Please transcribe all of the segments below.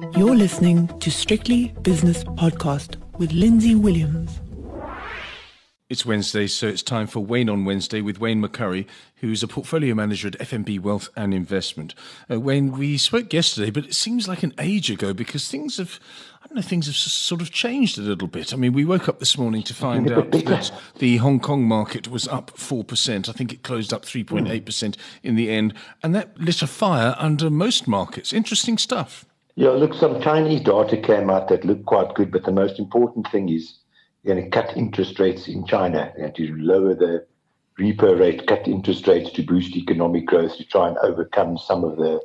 You're listening to Strictly Business Podcast with Lindsay Williams. It's Wednesday, so it's time for Wayne on Wednesday with Wayne McCurry, who's a portfolio manager at FNB Wealth and Investment. Uh, Wayne, we spoke yesterday, but it seems like an age ago because things have, I don't know, things have sort of changed a little bit. I mean, we woke up this morning to find out that the Hong Kong market was up 4%. I think it closed up 3.8% in the end, and that lit a fire under most markets. Interesting stuff. Yeah, look, some Chinese data came out that looked quite good, but the most important thing is going to cut interest rates in China you and to lower the repo rate, cut interest rates to boost economic growth to try and overcome some of the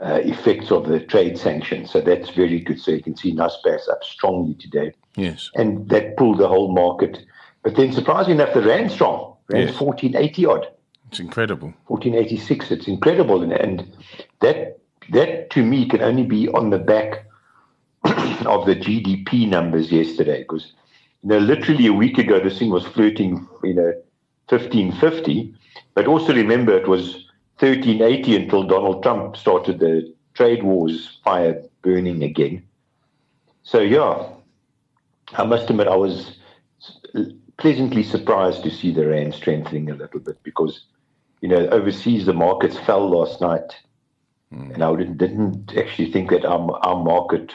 uh, effects of the trade sanctions. So that's very good. So you can see Naspers up strongly today. Yes. And that pulled the whole market. But then surprisingly enough, the Rand strong. Rand yes. 1480 odd. It's incredible. 1486. It's incredible. And, and that that to me can only be on the back of the GDP numbers yesterday because you know, literally a week ago, this thing was flirting, you know, 1550. But also remember, it was 1380 until Donald Trump started the trade wars fire burning again. So, yeah, I must admit, I was pleasantly surprised to see the Rand strengthening a little bit because, you know, overseas the markets fell last night. Mm. And I didn't, didn't actually think that our, our market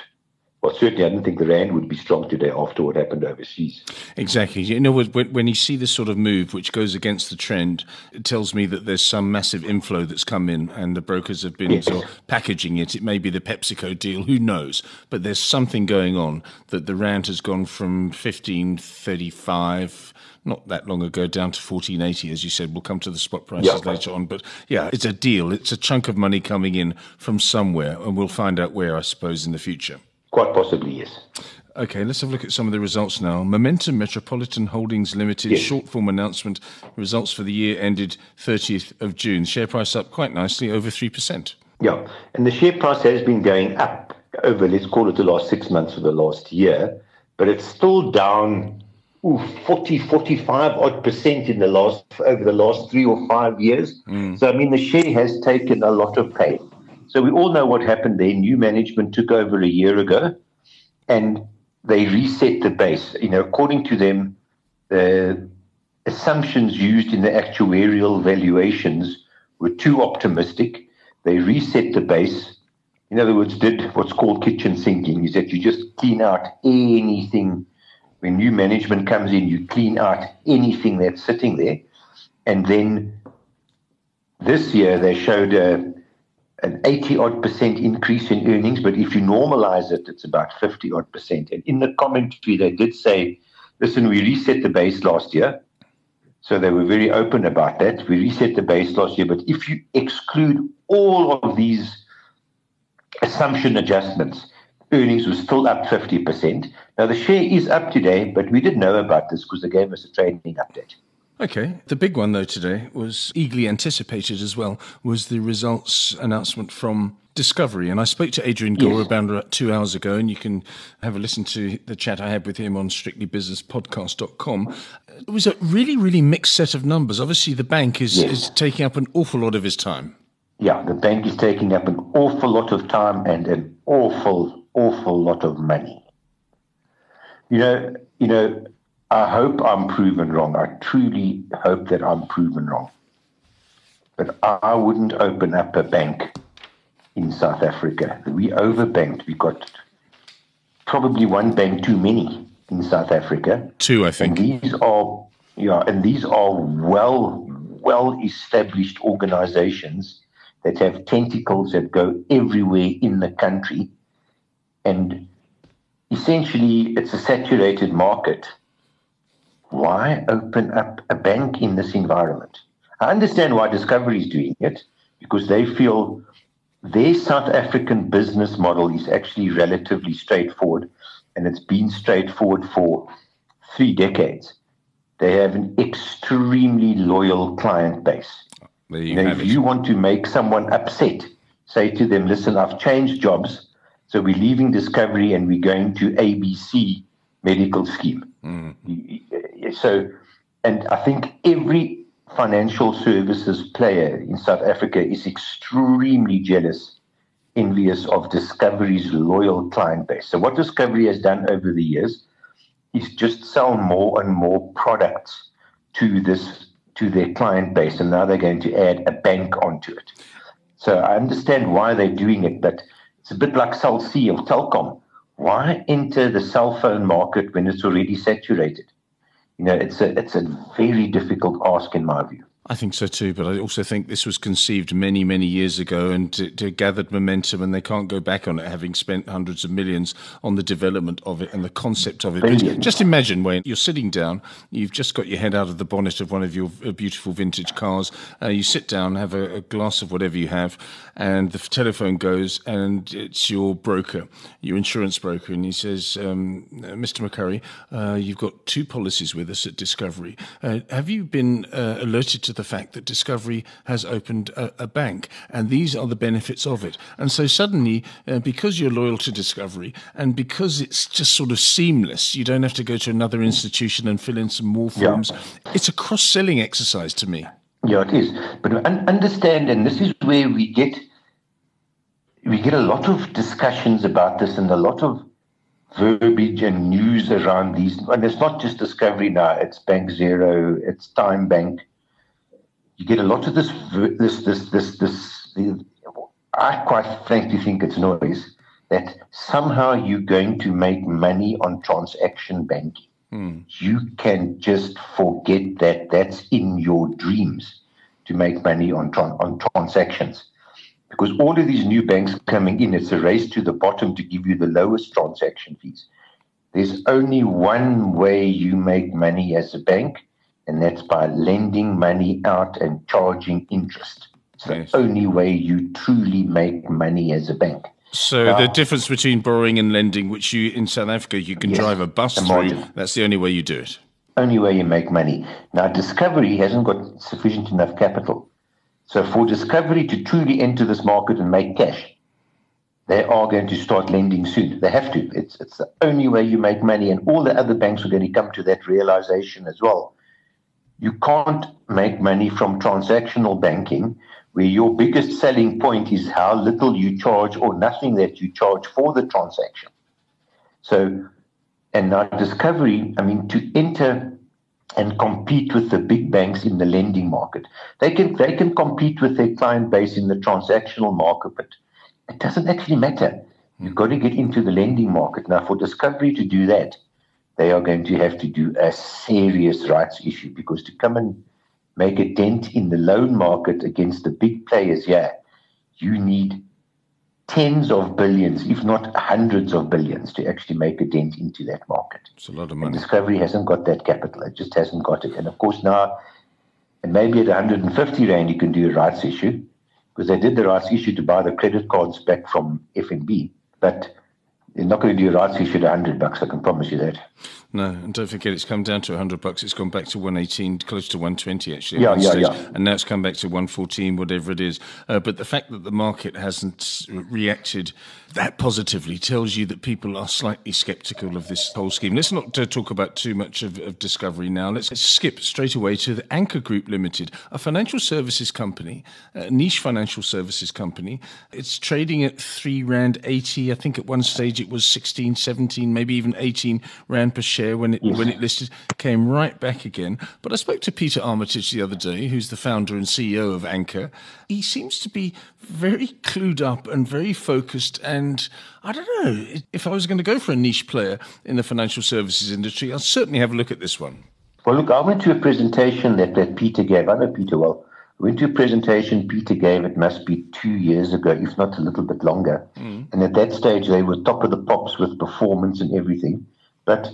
well, certainly, I didn't think the rand would be strong today after what happened overseas. Exactly. You know, when, when you see this sort of move, which goes against the trend, it tells me that there's some massive inflow that's come in, and the brokers have been yes. sort of packaging it. It may be the PepsiCo deal, who knows? But there's something going on that the rand has gone from 1535 not that long ago down to 1480 as you said we'll come to the spot prices yeah. later on but yeah it's a deal it's a chunk of money coming in from somewhere and we'll find out where i suppose in the future Quite possibly, yes. Okay, let's have a look at some of the results now. Momentum Metropolitan Holdings Limited yes. short form announcement results for the year ended 30th of June. Share price up quite nicely, over 3%. Yeah, and the share price has been going up over, let's call it the last six months or the last year, but it's still down ooh, 40, 45 odd percent in the last, over the last three or five years. Mm. So, I mean, the share has taken a lot of pain. So we all know what happened there. New management took over a year ago and they reset the base. You know, according to them, the assumptions used in the actuarial valuations were too optimistic. They reset the base. In other words, did what's called kitchen sinking, is that you just clean out anything. When new management comes in, you clean out anything that's sitting there. And then this year they showed a an 80 odd percent increase in earnings, but if you normalize it, it's about 50 odd percent. And in the commentary, they did say, listen, we reset the base last year. So they were very open about that. We reset the base last year, but if you exclude all of these assumption adjustments, earnings were still up 50%. Now, the share is up today, but we didn't know about this because they gave us a trading update. Okay. The big one, though, today was eagerly anticipated as well, was the results announcement from Discovery. And I spoke to Adrian Gore yes. about two hours ago, and you can have a listen to the chat I had with him on strictlybusinesspodcast.com. It was a really, really mixed set of numbers. Obviously, the bank is, yes. is taking up an awful lot of his time. Yeah, the bank is taking up an awful lot of time and an awful, awful lot of money. You know, you know, I hope I'm proven wrong. I truly hope that I'm proven wrong. But I wouldn't open up a bank in South Africa. We overbanked. We got probably one bank too many in South Africa. Two, I think. And these are yeah, and these are well well established organizations that have tentacles that go everywhere in the country. And essentially it's a saturated market why open up a bank in this environment? I understand why Discovery is doing it because they feel their South African business model is actually relatively straightforward and it's been straightforward for three decades. They have an extremely loyal client base. You if it. you want to make someone upset, say to them, listen, I've changed jobs, so we're leaving Discovery and we're going to ABC medical scheme. Mm. So, and I think every financial services player in South Africa is extremely jealous envious of Discovery's loyal client base. So, what Discovery has done over the years is just sell more and more products to this to their client base, and now they're going to add a bank onto it. So, I understand why they're doing it, but it's a bit like Cell C or Telkom. Why enter the cell phone market when it's already saturated? You know, it's a it's a very difficult ask in my view. I think so too, but I also think this was conceived many, many years ago and it, it gathered momentum, and they can't go back on it, having spent hundreds of millions on the development of it and the concept of it. Just imagine, Wayne, you're sitting down, you've just got your head out of the bonnet of one of your uh, beautiful vintage cars, uh, you sit down, have a, a, glass of whatever you have, and the telephone goes, and it's your broker, your insurance broker, and he says, um, "Mr. McCurry, uh, you've got two policies with us at Discovery. Uh, have you been uh, alerted to the fact that Discovery has opened a, a, bank, and these are the benefits of it. And so suddenly, uh, because you're loyal to Discovery, and because it's just sort of seamless, you don't have to go to another institution and fill in some more forms. Yeah. It's a cross selling exercise to me. Yeah, it is. But understand, and this is where we get we get a lot of discussions about this and a lot of verbiage and news around these. And it's not just Discovery now; it's Bank Zero, it's TymeBank, you get a lot of this, this, this, this, this. I quite frankly think it's noise that somehow you're going to make money on transaction banking. Mm. You can just forget that. That's in your dreams to make money on on transactions, because all of these new banks coming in, it's a race to the bottom to give you the lowest transaction fees. There's only one way you make money as a bank, and that's by lending money out and charging interest. It's the only way you truly make money as a bank. So now, the difference between borrowing and lending, which you in South Africa you can yes, drive a bus through, that's the only way you do it. Only way you make money. Now Discovery hasn't got sufficient enough capital. So for Discovery to truly enter this market and make cash, they are going to start lending soon. They have to. It's it's the only way you make money, and all the other banks are going to come to that realization as well you can't make money from transactional banking where your biggest selling point is how little you charge or nothing that you charge for the transaction. So, and now Discovery, I mean, to enter and compete with the big banks in the lending market, they can they can compete with their client base in the transactional market, but it doesn't actually matter. You've hmm. got to get into the lending market now. For Discovery to do that, they are going to have to do a serious rights issue because to come and make a dent in the loan market against the big players yeah, you need tens of billions, if not hundreds of billions, to actually make a dent into that market. It's a lot of money. And Discovery hasn't got that capital. It just hasn't got it. And of course, now, and maybe at 150 Rand, you can do a rights issue because they did the rights issue to buy the credit cards back from FNB. But they're not going to do a rights issue at 100 bucks, I can promise you that. No, and don't forget it's come down to 100 bucks. It's gone back to 118, close to 120 actually. Yeah, yeah, stage. yeah. And now it's come back to 114, whatever it is. Uh, but the fact that the market hasn't reacted that positively tells you that people are slightly sceptical of this whole scheme. Let's not uh, talk about too much of, of Discovery now. Let's skip straight away to the Anchor Group Limited, a financial services company, a niche financial services company. It's trading at three rand 80. I think at one stage it was 16, 17, maybe even 18 rand per share share when it when it listed came right back again. But I spoke to Peter Armitage the other day, who's the founder and CEO of Anchor. He seems to be very clued up and very focused. And I don't know if I was going to go for a niche player in the financial services industry, I'll certainly have a look at this one. Well, look, I went to a presentation that, that Peter gave. I know Peter well. I went to a presentation Peter gave, it must be two years ago, if not a little bit longer. Mm. And at that stage, they were top of the pops with performance and everything. But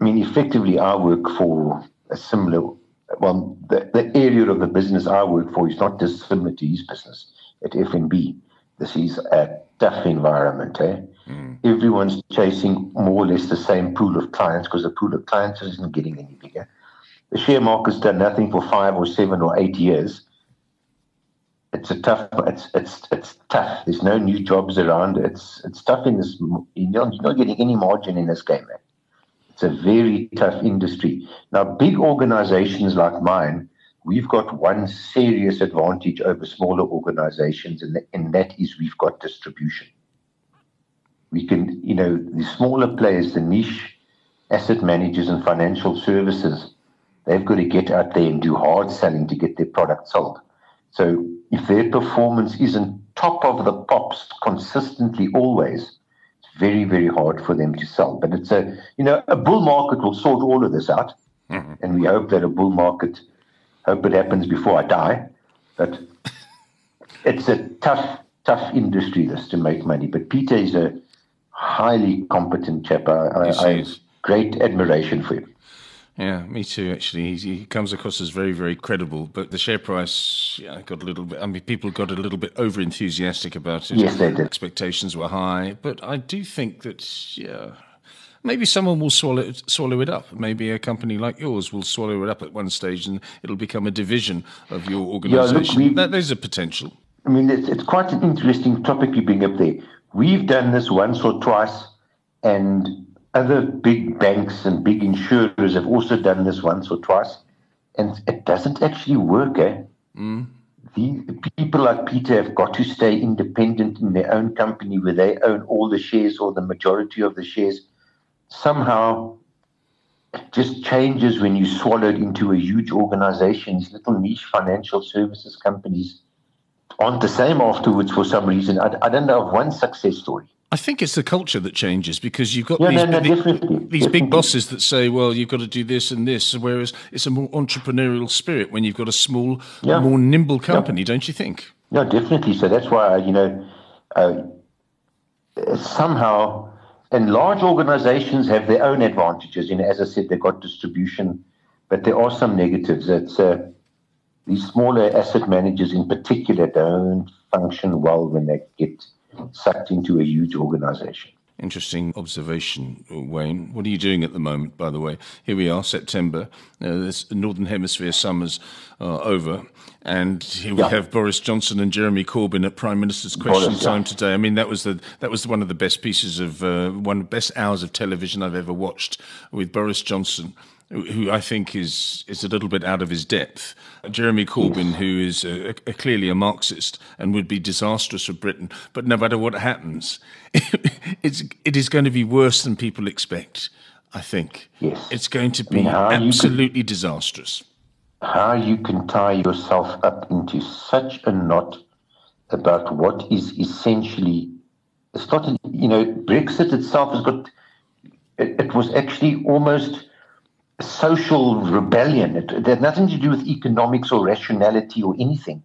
I mean, effectively, I work for a similar. Well, the, the area of the business I work for is not dissimilar to his business at FNB. This is a tough environment. Eh? Mm. Everyone's chasing more or less the same pool of clients because the pool of clients isn't getting any bigger. The share market's done nothing for five or seven or eight years. It's a tough. It's it's it's tough. There's no new jobs around. It's it's tough in this. You're not, you're not getting any margin in this game. Eh? It's a very tough industry. Now, big organizations like mine, we've got one serious advantage over smaller organizations, and, and that is we've got distribution. We can, you know, the smaller players, the niche asset managers and financial services, they've got to get out there and do hard selling to get their product sold. So if their performance isn't top of the pops consistently always, very, very hard for them to sell. But it's a, you know, a bull market will sort all of this out. Mm-hmm. And we hope that a bull market, hope it happens before I die. But it's a tough, tough industry, this, to make money. But Peter is a highly competent chap. I, I, I have great admiration for him. Yeah, me too. Actually, he, he, comes across as very, very credible. But the share price yeah, got a little bit. I mean, people got a little bit over enthusiastic about it. Yes, they did. Expectations were high, but I do think that yeah, maybe someone will swallow it, swallow it up. Maybe a company like yours will swallow it up at one stage, and it'll become a division of your organisation. Yeah, that, there's a potential. I mean, it's, it's quite an interesting topic you bring up there. We've done this once or twice, and other big banks and big insurers have also done this once or twice, and it doesn't actually work. Eh? Mm. The people like Peter have got to stay independent in their own company where they own all the shares or the majority of the shares. Somehow, it just changes when you swallowed into a huge organization. These little niche financial services companies aren't the same afterwards for some reason. I, I don't know of one success story. I think it's the culture that changes because you've got yeah, these, no, no, the, these big bosses that say, well, you've got to do this and this, whereas it's a more entrepreneurial spirit when you've got a small, yeah. more nimble company, yeah. don't you think? No, definitely. So that's why, you know, uh, somehow, and large organizations have their own advantages. You know, as I said, they've got distribution, but there are some negatives. It's, uh, these smaller asset managers in particular don't function well when they get – sucked into a huge organization. Interesting observation, Wayne. What are you doing at the moment, by the way? Here we are, September. Uh, this Northern Hemisphere summer's uh, over. And here we yeah. have Boris Johnson and Jeremy Corbyn at Prime Minister's Question Boris, Time yeah. today. I mean, that was the that was one of the best pieces of uh, one of the best hours of television I've ever watched with Boris Johnson who I think is is a little bit out of his depth. Jeremy Corbyn, who is a, a, clearly a Marxist and would be disastrous for Britain, but no matter what happens, it's it is going to be worse than people expect. I think yes. it's going to be absolutely can, disastrous. How you can tie yourself up into such a knot about what is essentially it's not you know Brexit itself has got it, it was actually almost social rebellion. It, it, had nothing to do with economics or rationality or anything.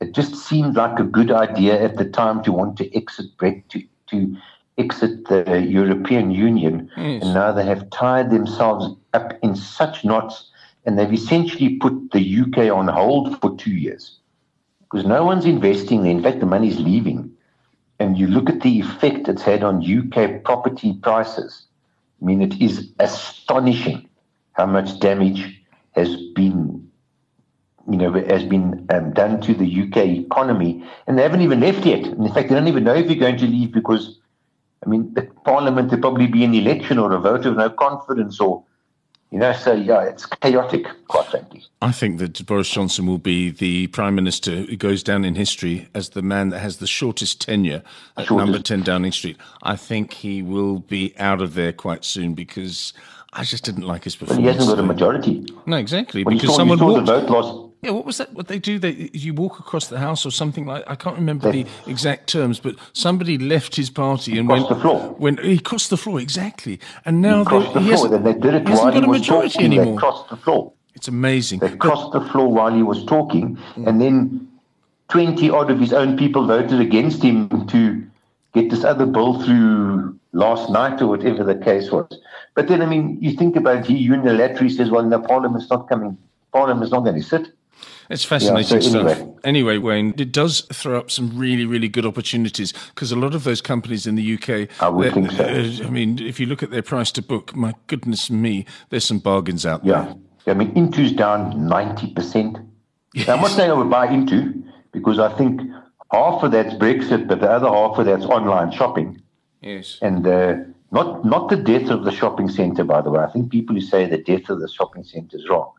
It just seemed like a good idea at the time to want to exit Brexit, to, to exit the European Union. Yes. And now they have tied themselves up in such knots and they've essentially put the UK on hold for two years because no one's investing there. In fact, the money's leaving. And you look at the effect it's had on UK property prices. I mean, it is astonishing how much damage has been, you know, has been um, done to the UK economy, and they haven't even left yet. In fact, they don't even know if you're going to leave because, I mean, the Parliament will probably be an election or a vote of no confidence, or you know, so yeah, it's chaotic, quite frankly. I think that Boris Johnson will be the prime minister who goes down in history as the man that has the shortest tenure at shortest. number 10 Downing Street. I think he will be out of there quite soon because I just didn't like his performance. But he hasn't got a majority. No, exactly. When because saw, someone walked, the vote lost. Yeah, what was that? What they do? They you walk across the house or something like. I can't remember they, the exact terms, but somebody left his party and went the floor. When he crossed the floor, exactly. And now he crossed the floor. Then they did it while he was talking. Anymore. They crossed the floor. It's amazing. They crossed the floor while he was talking, and then twenty odd of his own people voted against him to get this other bill through last night or whatever the case was. But then, I mean, you think about it, he unilaterally says, well, no, Parliament's not coming, Parliament's not going to sit. It's fascinating yeah, so anyway. stuff. Anyway, Wayne, it does throw up some really, really good opportunities because a lot of those companies in the UK. I would think so. Uh, I mean, if you look at their price to book, my goodness me, there's some bargains out there. yeah. there. I mean, Intu's down 90%. Yes. Now, I'm not saying I would buy Intu because I think half of that's Brexit, but the other half of that's online shopping. Yes. And uh, not not the death of the shopping centre, by the way. I think people who say the death of the shopping centre is wrong.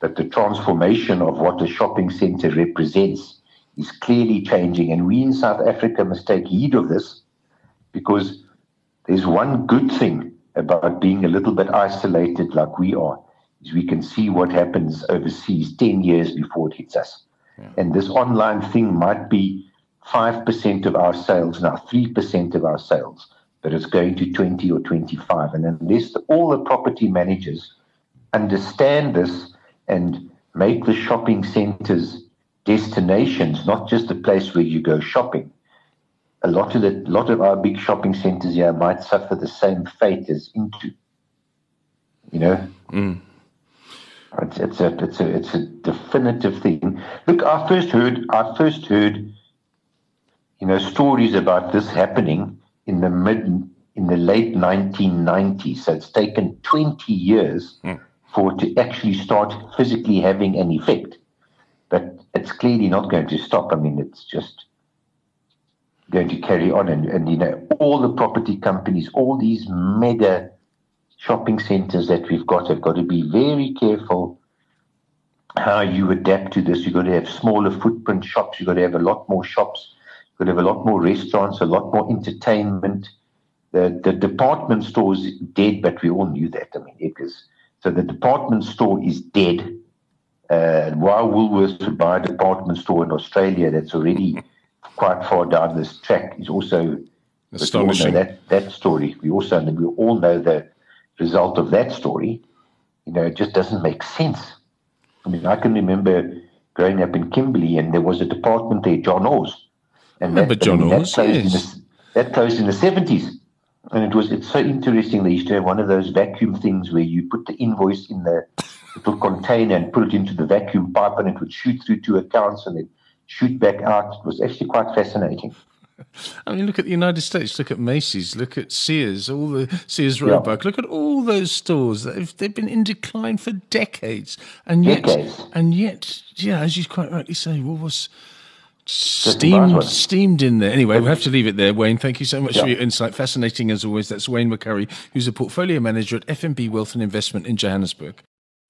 that the transformation of what a shopping center represents is clearly changing. And we in South Africa must take heed of this because there's one good thing about being a little bit isolated like we are is we can see what happens overseas 10 years before it hits us. Yeah. And this online thing might be 5% of our sales now, 3% of our sales, but it's going to 20 or 25. And unless all the property managers understand this and make the shopping centers destinations, not just a place where you go shopping, a lot of the lot of our big shopping centers here might suffer the same fate as Intu. You know, mm. it's, it's a it's a it's a definitive thing. Look, I first heard I first heard, you know, stories about this happening in the mid in the late 1990s. So it's taken 20 years mm. for it to actually start physically having an effect. But it's clearly not going to stop. I mean, it's just going to carry on. And, and you know, all the property companies, all these mega shopping centers that we've got have got to be very careful how you adapt to this. You've got to have smaller footprint shops. You've got to have a lot more shops. You've have a lot more restaurants, a lot more entertainment. The, the department store is dead, but we all knew that. I mean, it is. So the department store is dead. Uh, while Woolworths would buy a department store in Australia that's already quite far down this track is also astonishing. that that story. We also we all know the result of that story. You know, it just doesn't make sense. I mean, I can remember growing up in Kimberley, and there was a department there, John Orr's, and that, John I mean, Orr's, that, closed yes. the, that closed in the seventies. And it was it's so interesting. They used to have one of those vacuum things where you put the invoice in the little container and put it into the vacuum pipe, and it would shoot through two accounts, and it shoot back out. It was actually quite fascinating. I mean, look at the United States. Look at Macy's. Look at Sears. All the Sears Roebuck. Yeah. Look at all those stores. They've they've been in decline for decades, and yet decades. and yet, yeah, as you quite rightly say, what was steamed steamed in there. Anyway, we'll have to leave it there. Wayne, thank you so much yeah. for your insight. Fascinating as always. That's Wayne McCurry, who's a portfolio manager at FNB Wealth and Investment in Johannesburg.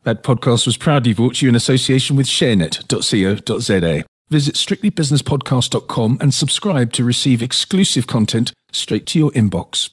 That podcast was proudly brought to you in association with ShareNet.co.za. Visit strictlybusinesspodcast.com and subscribe to receive exclusive content straight to your inbox.